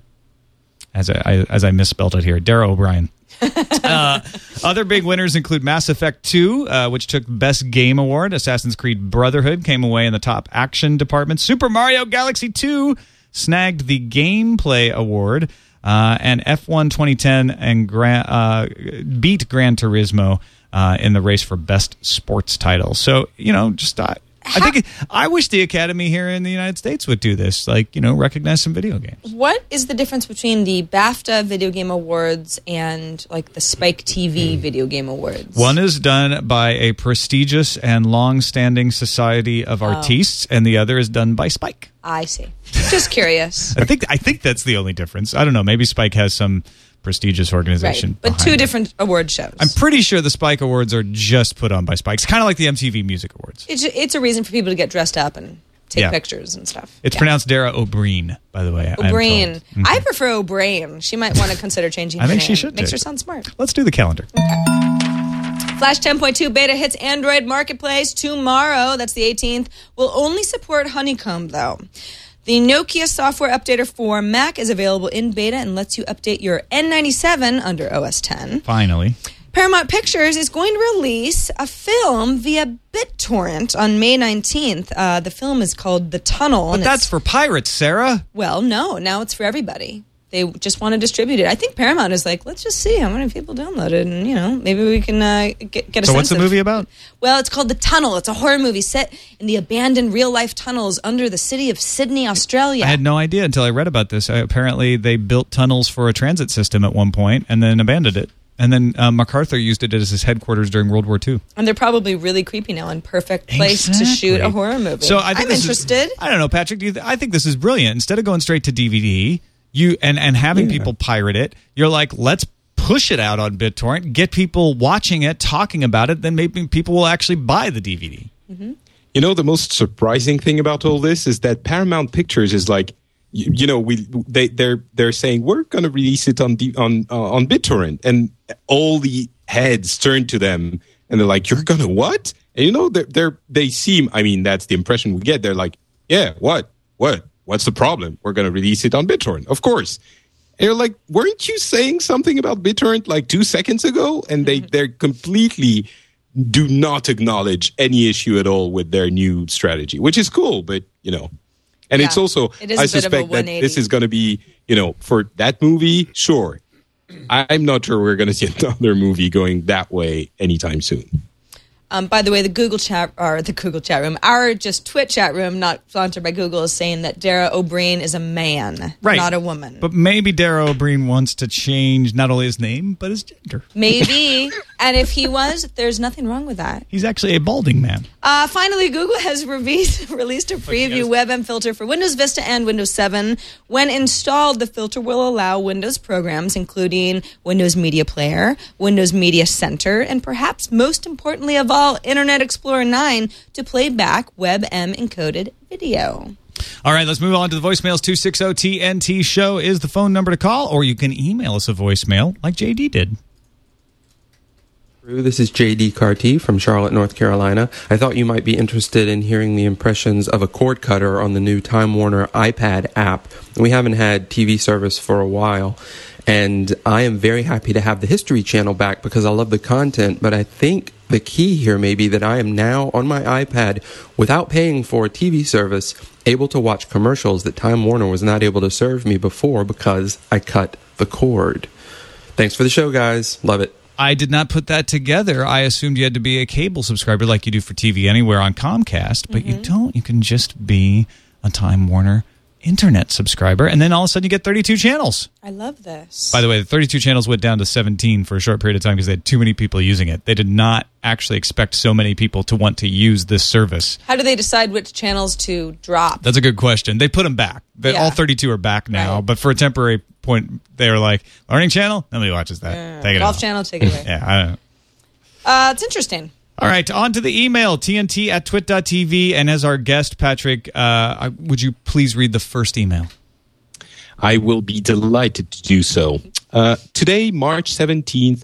as I, as I misspelled it here, Dara O'Brien. uh, other big winners include Mass Effect 2, uh, which took Best Game Award. Assassin's Creed Brotherhood came away in the top action department. Super Mario Galaxy 2 snagged the Gameplay Award. Uh, and F1 2010 and Gran, uh, beat Gran Turismo uh, in the race for Best Sports title. So, you know, just uh, I think I wish the Academy here in the United States would do this, like, you know, recognize some video games. what is the difference between the BAFTA Video Game Awards and like the Spike TV Video Game Awards? One is done by a prestigious and long-standing society of artistes, and the other is done by Spike. I see. Just curious. I think I think that's the only difference. I don't know. Maybe Spike has some prestigious organization, right. But two it. different award shows. I'm pretty sure the Spike Awards are just put on by Spike. It's kind of like the MTV Music Awards. it's, it's a reason for people to get dressed up and take Yeah. pictures and stuff. It's Yeah. pronounced Dara O'Brien, by the way. O'Brien. Mhm. I prefer O'Brien. She might want to consider changing I think she should Makes do. her sound smart. Let's do the calendar. Flash 10.2 beta hits Android Marketplace tomorrow. That's the 18th. Will only support Honeycomb, though. The Nokia software updater for Mac is available in beta and lets you update your N97 under OS 10. Finally. Paramount Pictures is going to release a film via BitTorrent on May 19th. Uh, the film is called The Tunnel. But that's for pirates, Sarah. well, no, now it's for everybody. They just want to distribute it. I think Paramount is like, let's just see how many people download it, and you know, maybe we can uh, get, get a So sense what's the of- movie about? Well, it's called The Tunnel. It's a horror movie set in the abandoned real life tunnels under the city of Sydney, Australia. I had no idea until I read about this. Uh, apparently, they built tunnels for a transit system at one point and then abandoned it. And then uh, MacArthur used it as his headquarters during World War II. and they're probably really creepy now and perfect place to shoot a horror movie. So I think am this is- interested. I don't know, Patrick. Do you th- I think this is brilliant. Instead of going straight to DVD, you and and having people pirate it, you're like, let's push it out on BitTorrent, get people watching it, talking about it. Then maybe people will actually buy the DVD. You know, the most surprising thing about all this is that Paramount Pictures is like, you, you know, we they they're they're saying we're going to release it on D, on uh, on BitTorrent, and all the heads turn to them and they're like, "You're gonna what?" And you know, they're, they're they seem. I mean, that's the impression we get. They're like, "Yeah, what, what, what's the problem? We're going to release it on BitTorrent, of course." And you're like, weren't you saying something about BitTorrent like two seconds ago? And they mm-hmm. they're completely do not acknowledge any issue at all with their new strategy, which is cool, but you know. And it's Yeah. also It I a bit of a suspect that this is going to be, you know, for that movie, sure. I'm not sure we're going to see another movie going that way anytime soon. Um, by the way, the Google chat or the Google chat room, our just Twit chat room, not sponsored by Google, is saying that Dara O'Brien is a man, Right. not a woman. But maybe Darrow O'Brien wants to change not only his name but his gender. Maybe, and if he was, there's nothing wrong with that. He's actually a balding man. Uh, finally, Google has released, released a preview WebM filter for Windows Vista and Windows 7. When installed, the filter will allow Windows programs, including Windows Media Player, Windows Media Center, and perhaps most importantly of all, Internet Explorer 9 to play back WebM encoded video. All right, let's move on to the voicemails. 260 TNT show is the phone number to call, or you can email us a voicemail like JD did. This is JD Carty from Charlotte, North Carolina. I thought you might be interested in hearing the impressions of a cord cutter on the new Time Warner iPad app. We haven't had TV service for a while, and I am very happy to have the History Channel back because I love the content, but I think the key here may be that I am now on my iPad without paying for a TV service able to watch commercials that Time Warner was not able to serve me before because I cut the cord. Thanks for the show, guys. Love it. I did not put that together. I assumed you had to be a cable subscriber like you do for TV Anywhere on Comcast, but you mm-hmm. don't. You can just be a Time Warner internet subscriber, and then all of a sudden you get 32 channels. I love this. By the way, the 32 channels went down to 17 for a short period of time because they had too many people using it. They did not actually expect so many people to want to use this service. How do they decide which channels to drop? That's a good question. They put them back. They, Yeah. All 32 are back now, Right. but for a temporary point, they were like, Learning Channel? Nobody watches that. Take it Golf out. channel, take it away. Yeah, I don't know. Uh, it's interesting. All right, on to the email, TNT at twit.tv. And as our guest, Patrick, uh, would you please read the first email? I will be delighted to do so. Uh, today, March 17th,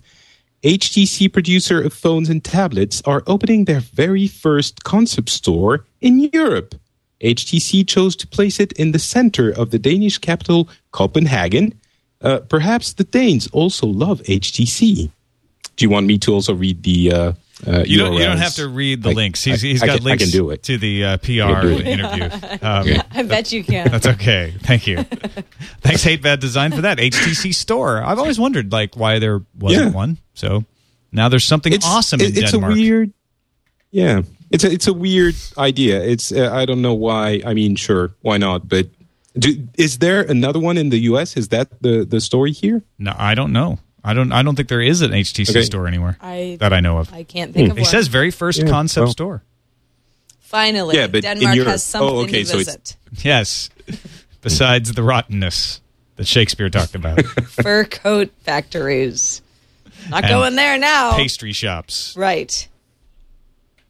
HTC producer of phones and tablets are opening their very first concept store in Europe. HTC chose to place it in the center of the Danish capital, Copenhagen. Uh, perhaps the Danes also love HTC. Do you want me to also read the? Uh, You don't, you don't have to read the I- links. He's, I- he's I got can- I links can do it. to the uh, PR do it. interview. Um, I bet you can. That's okay. Thank you. Thanks, Hate Bad Design, for that. HTC Store. I've always wondered like why there wasn't Yeah. one. So now there's something awesome in it- it's Denmark. a weird yeah it's a it's a weird idea it's uh, i don't know why i mean sure why not but do, is there another one in the us is that the the story here no, I don't know. I don't. I don't think there is an HTC Okay. store anywhere I that I know of. I can't think of He one. says very first Yeah, concept well. store. Finally, Yeah, but Denmark has something oh, okay, to so visit. Yes. Besides the rottenness that Shakespeare talked about, Fur coat factories. Not And going there now. pastry shops. Right.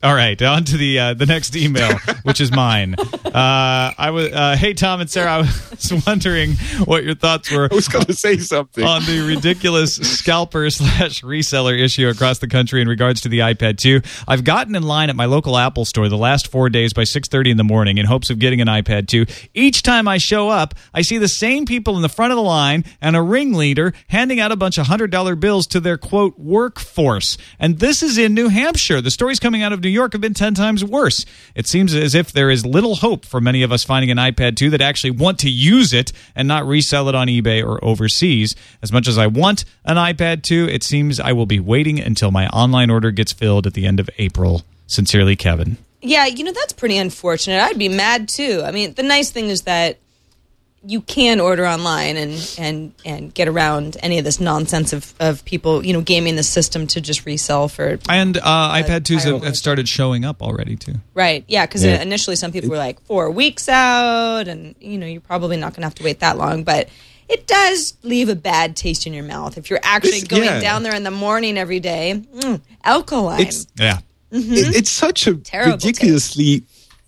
All right, on to the uh, the next email, which is mine. Uh, I was, uh, hey Tom and Sarah, I was wondering what your thoughts were I was going to say something. on the ridiculous scalper slash reseller issue across the country in regards to the iPad 2. I've gotten in line at my local Apple store the last four days by 6.30 in the morning in hopes of getting an iPad 2. Each time I show up, I see the same people in the front of the line and a ringleader handing out a bunch of $100 bills to their, quote, workforce. And this is in New Hampshire. The stories coming out of New York have been 10 times worse. It seems as if there is little hope for many of us finding an iPad 2 that actually want to use it and not resell it on eBay or overseas. As much as I want an iPad 2, it seems I will be waiting until my online order gets filled at the end of April. Sincerely, Kevin. Yeah, you know that's pretty unfortunate. I'd be mad too. I mean, the nice thing is that you can order online and and and get around any of this nonsense of of people, you know, gaming the system to just resell for And uh, iPad 2s higher have, have started showing up already, too. right. Yeah, because Yeah. initially some people were like four weeks out, and you know you're probably not going to have to wait that long, but. It does leave a bad taste in your mouth if you're actually It's- going yeah. down there in the morning every day. Mm, alkaline. It's Yeah. it- it's such a Terrible ridiculously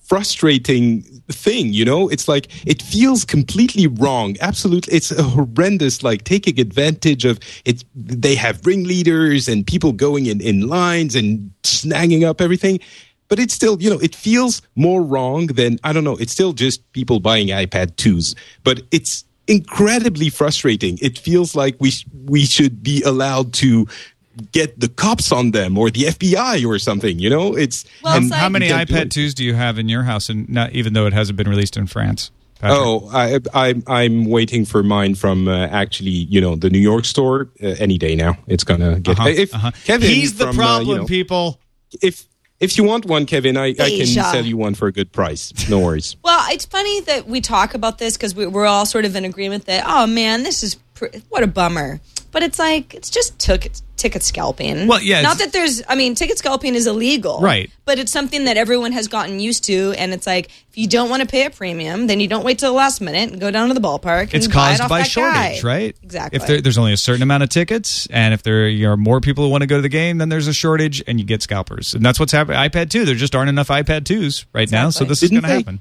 frustrating thing you know? It's like it feels completely wrong. Absolutely it's a horrendous like taking advantage of it they have ringleaders and people going in in lines and snagging up everything. But it's still you know it feels more wrong than i don't know it's still just people buying ipad 2s but it's incredibly frustrating. It feels like we we should be allowed to get the cops on them or the FBI or something. You know, it's Well, And how many iPad 2s do you have in your house, and not even though it hasn't been released in France? Patrick? Oh, I, I'm I'm waiting for mine from uh, actually, you know, the New York store. Uh, any day now, it's gonna get. Uh-huh, If uh-huh. Kevin, He's the from, uh, problem, you know, people. if if you want one, Kevin, I, I can Asia. sell you one for a good price. No worries. Well, it's funny that we talk about this because we, we're all sort of in agreement that, oh man, this is pr- what a bummer. But it's like it's just ticket ticket scalping. Well, yeah, Not that there's, I mean, ticket scalping is illegal, Right. But it's something that everyone has gotten used to, and it's like if you don't want to pay a premium, then you don't wait till the last minute and go down to the ballpark. It's and buy it caused off by that shortage, guy. right? Exactly. If there, there's only a certain amount of tickets, and if there are more people who want to go to the game, then there's a shortage, and you get scalpers, and that's what's happening. iPad 2, there just aren't enough iPad 2s right now, so this is Didn't going to happen.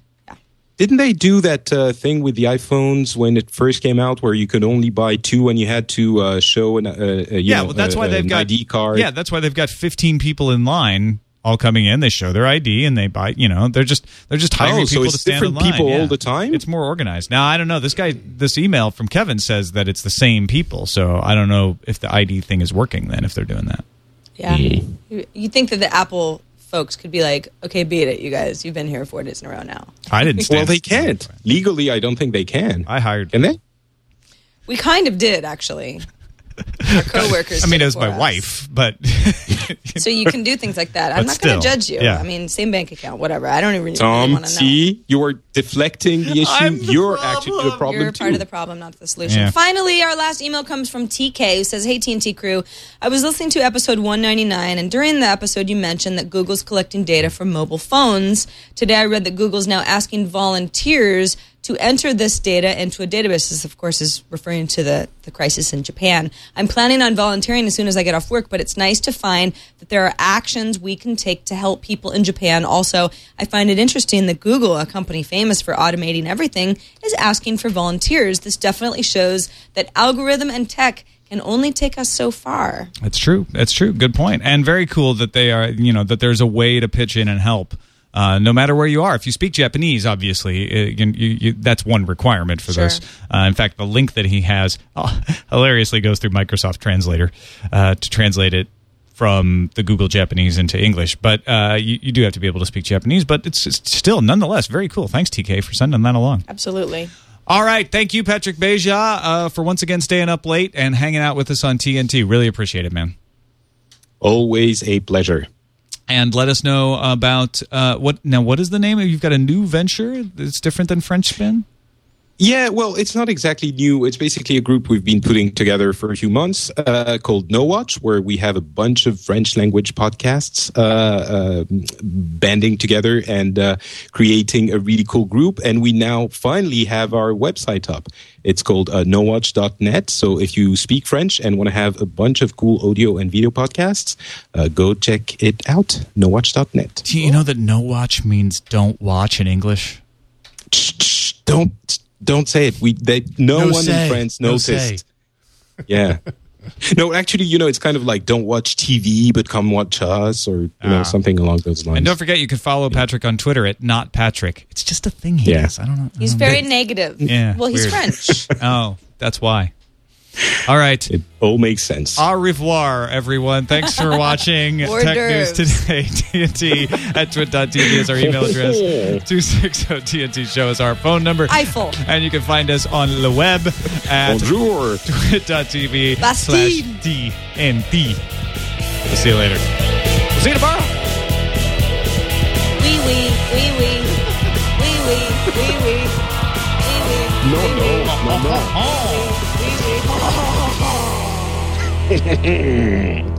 Didn't they do that uh, thing with the iPhones when it first came out, where you could only buy two and you had to uh, show an uh, uh, you Yeah, know, well, that's why they've got ID card? Yeah, that's why they've got 15 people in line. All coming in, they show their ID and they buy. You know, they're just they're just hiring Oh, so people it's to stand in different line. people yeah. all the time? It's more organized now. I don't know. This guy, this email from Kevin says that it's the same people. So I don't know if the ID thing is working. Then if they're doing that, Yeah. You, you think that the Apple folks could be like, okay, beat it, you guys. You've been here four days in a row now. I didn't. Stand Well, they can't legally. I don't think they can. I hired. Can they? We kind of did actually. Our coworkers. I mean, did it was my us. wife, but So you can do things like that. I'm But not going to judge you. yeah. I mean, same bank account, whatever. I don't even really Tom, want to know. see, you are deflecting the issue. I'm the You're actually the problem You're too. part of the problem, not the solution. Yeah. Finally, our last email comes from TK, who says, "Hey TNT crew, I was listening to episode 199, and during the episode, you mentioned that Google's collecting data from mobile phones. Today, I read that Google's now asking volunteers." To enter this data into a database, this of course is referring to the, the crisis in Japan. I'm planning on volunteering as soon as I get off work, but it's nice to find that there are actions we can take to help people in Japan. Also, I find it interesting that Google, a company famous for automating everything, is asking for volunteers. This definitely shows that algorithm and tech can only take us so far. That's true. That's true. Good point. And very cool that they are, you know, that there's a way to pitch in and help. Uh, no matter where you are, if you speak Japanese, obviously, uh, you, you, you, that's one requirement for Sure. this. Uh, in fact, the link that he has oh, hilariously goes through Microsoft Translator uh, to translate it from the Google Japanese into English. But uh, you, you do have to be able to speak Japanese. But it's, it's still, nonetheless, very cool. Thanks, TK, for sending that along. Absolutely. All right. Thank you, Patrick Beja, uh, for once again staying up late and hanging out with us on TNT. Really appreciate it, man. Always a pleasure. And let us know about uh, what now. What is the name? You've got a new venture that's different than French Spin. Yeah, well, it's not exactly new. It's basically a group we've been putting together for a few months uh, called No Watch, where we have a bunch of French language podcasts uh, uh, banding together and uh, creating a really cool group. And we now finally have our website up. It's called uh, nowatch.net. So if you speak French and want to have a bunch of cool audio and video podcasts, uh, go check it out. Nowatch.net. Do you know that no watch means don't watch in English? Don't don't say it. We they no, No one say. in France noticed. say. Yeah. No, actually, you know, it's kind of like don't watch TV, but come watch us, or you know, Ah. something along those lines. And don't forget, you can follow Patrick on Twitter at not Patrick. It's just a thing he Yeah. does. I don't know. I He's don't very know. negative. Yeah, Well, he's weird. French. Oh, that's why. All right. it all makes sense. Au revoir, everyone. Thanks for watching Tech News. Today. TNT at twit.tv is our email address. 260 TNT Show is our phone number. Eiffel. And you can find us on the web at Bonjour. twit.tv slash Bastille. TNT. We'll see you later. We'll see you tomorrow. Wee wee, wee wee, wee wee, wee wee, wee wee. No, no, no, no. Hehehehe